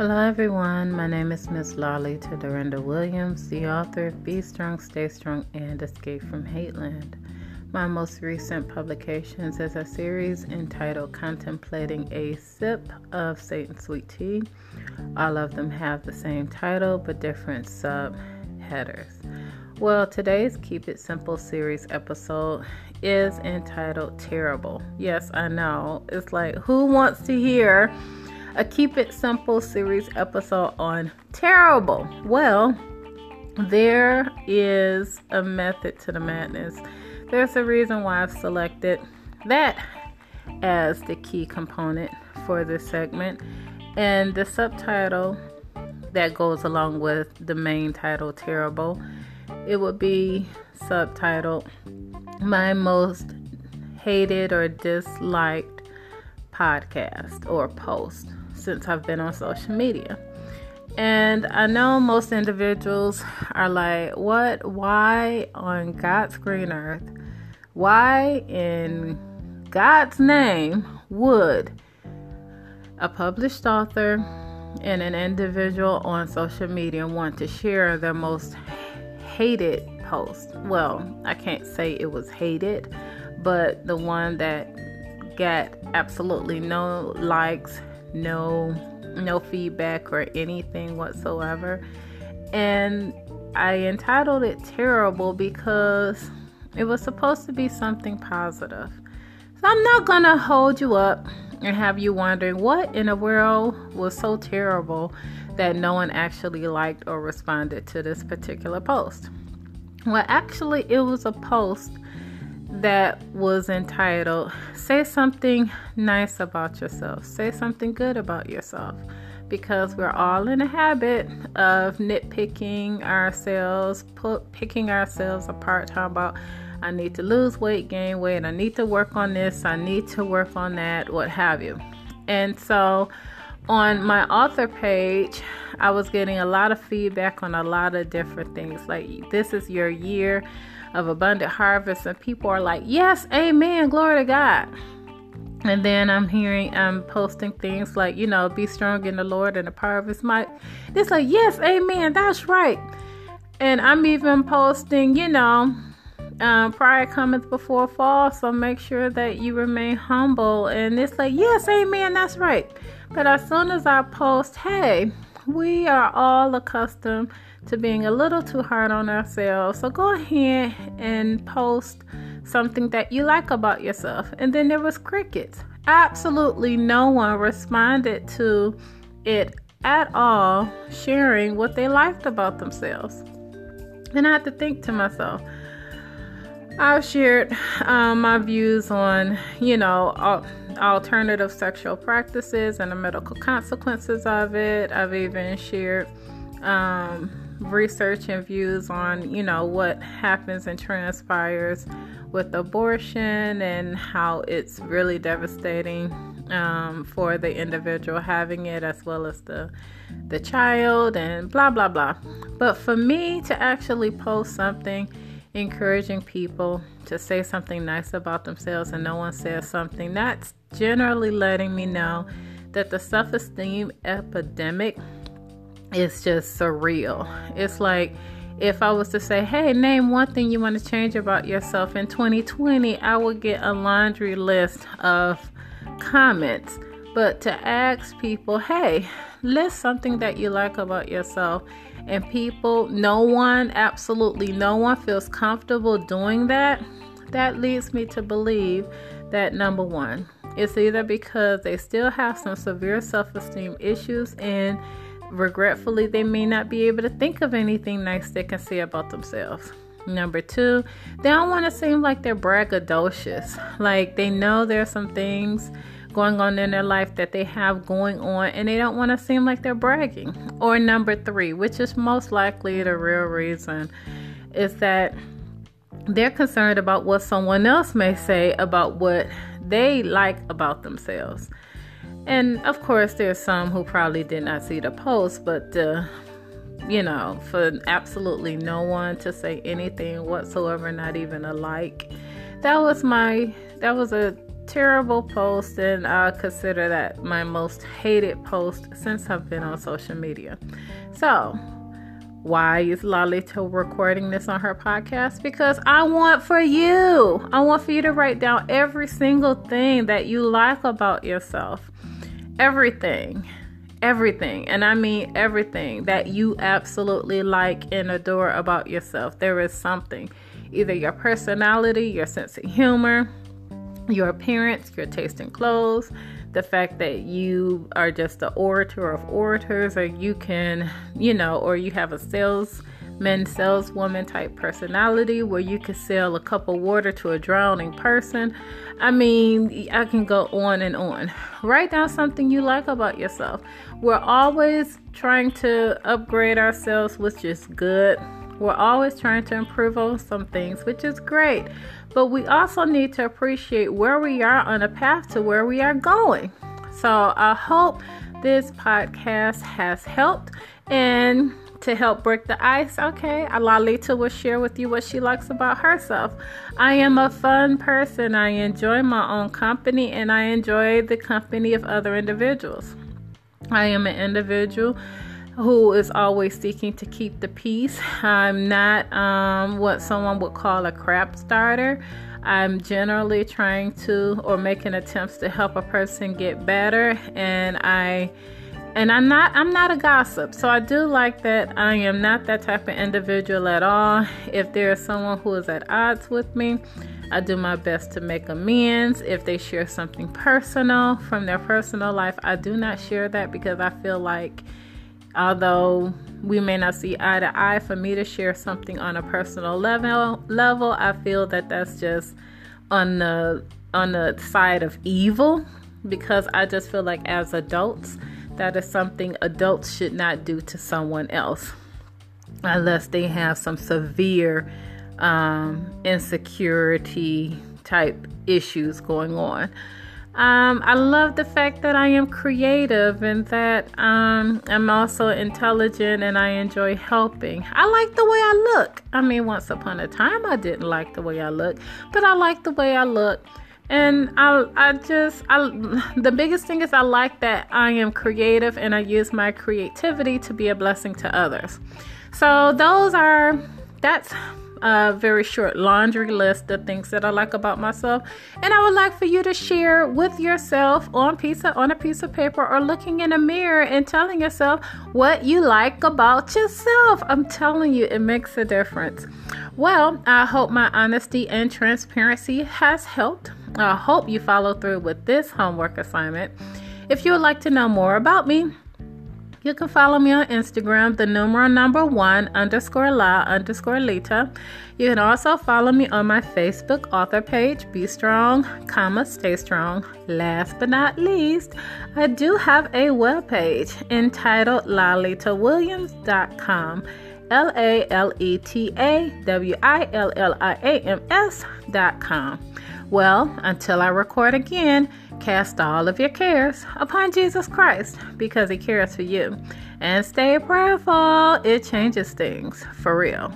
Hello, everyone. My name is Miss Laleta Dorinda Williams, the author of Be Strong, Stay Strong, and Escape from Hateland. My most recent publications is a series entitled Contemplating a Sip of Satan's Sweet Tea. All of them have the same title but different subheaders. Well, today's Keep It Simple series episode is entitled Terrible. Yes, I know. It's like, who wants to hear a Keep It Simple series episode on terrible? Well, there is a method to the madness there's a reason why I've selected that as the key component for this segment. And the subtitle that goes along with the main title, Terrible, it would be subtitled My Most Hated or Disliked Podcast or Post since I've been on social media. And I know most individuals are like, what? Why on God's green earth why in God's name would a published author and an individual on social media want to share their most hated post? Well, I can't say it was hated, but the one that got absolutely no likes, no no feedback or anything whatsoever. And I entitled it terrible because it was supposed to be something positive. So I'm not going to hold you up and have you wondering what in the world was so terrible that no one actually liked or responded to this particular post. Well, actually, it was a post that was entitled Say Something Nice About Yourself, Say Something Good About Yourself. Because we're all in a habit of nitpicking ourselves, picking ourselves apart, talking about I need to lose weight, gain weight, I need to work on this, I need to work on that, what have you. And so on my author page, I was getting a lot of feedback on a lot of different things. Like, this is your year of abundant harvest, and people are like, Yes, amen, glory to God. And then I'm hearing, I'm posting things like, you know, be strong in the Lord and the power of His might. It's like, Yes, amen, that's right. And I'm even posting, you know, um, pride cometh before fall, so make sure that you remain humble. And it's like, yes, amen, that's right. But as soon as I post, hey, we are all accustomed to being a little too hard on ourselves. So go ahead and post something that you like about yourself. And then there was crickets. Absolutely no one responded to it at all, sharing what they liked about themselves. And I had to think to myself, I've shared um, my views on, you know, al- alternative sexual practices and the medical consequences of it. I've even shared um, research and views on, you know, what happens and transpires with abortion and how it's really devastating um, for the individual having it as well as the the child and blah blah blah. But for me to actually post something encouraging people to say something nice about themselves and no one says something, that's generally letting me know that the self esteem epidemic is just surreal. It's like if I was to say, hey, name one thing you want to change about yourself in 2020, I would get a laundry list of comments. But to ask people, hey, list something that you like about yourself and people, no one, absolutely no one feels comfortable doing that, that leads me to believe that number one, it's either because they still have some severe self esteem issues and regretfully they may not be able to think of anything nice they can say about themselves. Number two, they don't want to seem like they're braggadocious. Like they know there's some things going on in their life that they have going on and they don't want to seem like they're bragging. Or number three, which is most likely the real reason, is that they're concerned about what someone else may say about what they like about themselves. And of course, there's some who probably did not see the post, but uh, you know, for absolutely no one to say anything whatsoever, not even a like, that was my that was a terrible post, and I consider that my most hated post since I've been on social media. So, why is Laleta recording this on her podcast? Because I want for you, I want for you to write down every single thing that you like about yourself. Everything. Everything. And I mean everything that you absolutely like and adore about yourself. There is something. Either your personality, your sense of humor, your appearance, your taste in clothes, the fact that you are just the orator of orators, or you can, you know, or you have a salesman, saleswoman type personality where you can sell a cup of water to a drowning person. I mean, I can go on and on. Write down something you like about yourself. We're always trying to upgrade ourselves, which is good. We're always trying to improve on some things, which is great. But we also need to appreciate where we are on a path to where we are going. So I hope this podcast has helped. And to help break the ice, okay, Laleta will share with you what she likes about herself. I am a fun person. I enjoy my own company and I enjoy the company of other individuals. I am an individual who is always seeking to keep the peace. I'm not um, what someone would call a crap starter. I'm generally trying to or making attempts to help a person get better and I and I'm not I'm not a gossip. So I do like that I am not that type of individual at all. If there is someone who is at odds with me, I do my best to make amends. If they share something personal from their personal life, I do not share that because I feel like although we may not see eye to eye for me to share something on a personal level level i feel that that's just on the on the side of evil because i just feel like as adults that is something adults should not do to someone else unless they have some severe um, insecurity type issues going on um, I love the fact that I am creative and that um, I'm also intelligent and I enjoy helping. I like the way I look. I mean, once upon a time, I didn't like the way I look, but I like the way I look. And I, I just, I, the biggest thing is I like that I am creative and I use my creativity to be a blessing to others. So those are, that's a very short laundry list of things that I like about myself, and I would like for you to share with yourself on piece of, on a piece of paper or looking in a mirror and telling yourself what you like about yourself. I'm telling you, it makes a difference. Well, I hope my honesty and transparency has helped. I hope you follow through with this homework assignment. If you would like to know more about me, you can follow me on Instagram, the numeral number one underscore la underscore Lita. You can also follow me on my Facebook author page, Be Strong, comma, Stay Strong. Last but not least, I do have a web page entitled laletawilliams.com. L A L E T A W I L L I A M S dot com. Well, until I record again, cast all of your cares upon Jesus Christ because he cares for you. And stay prayerful, it changes things for real.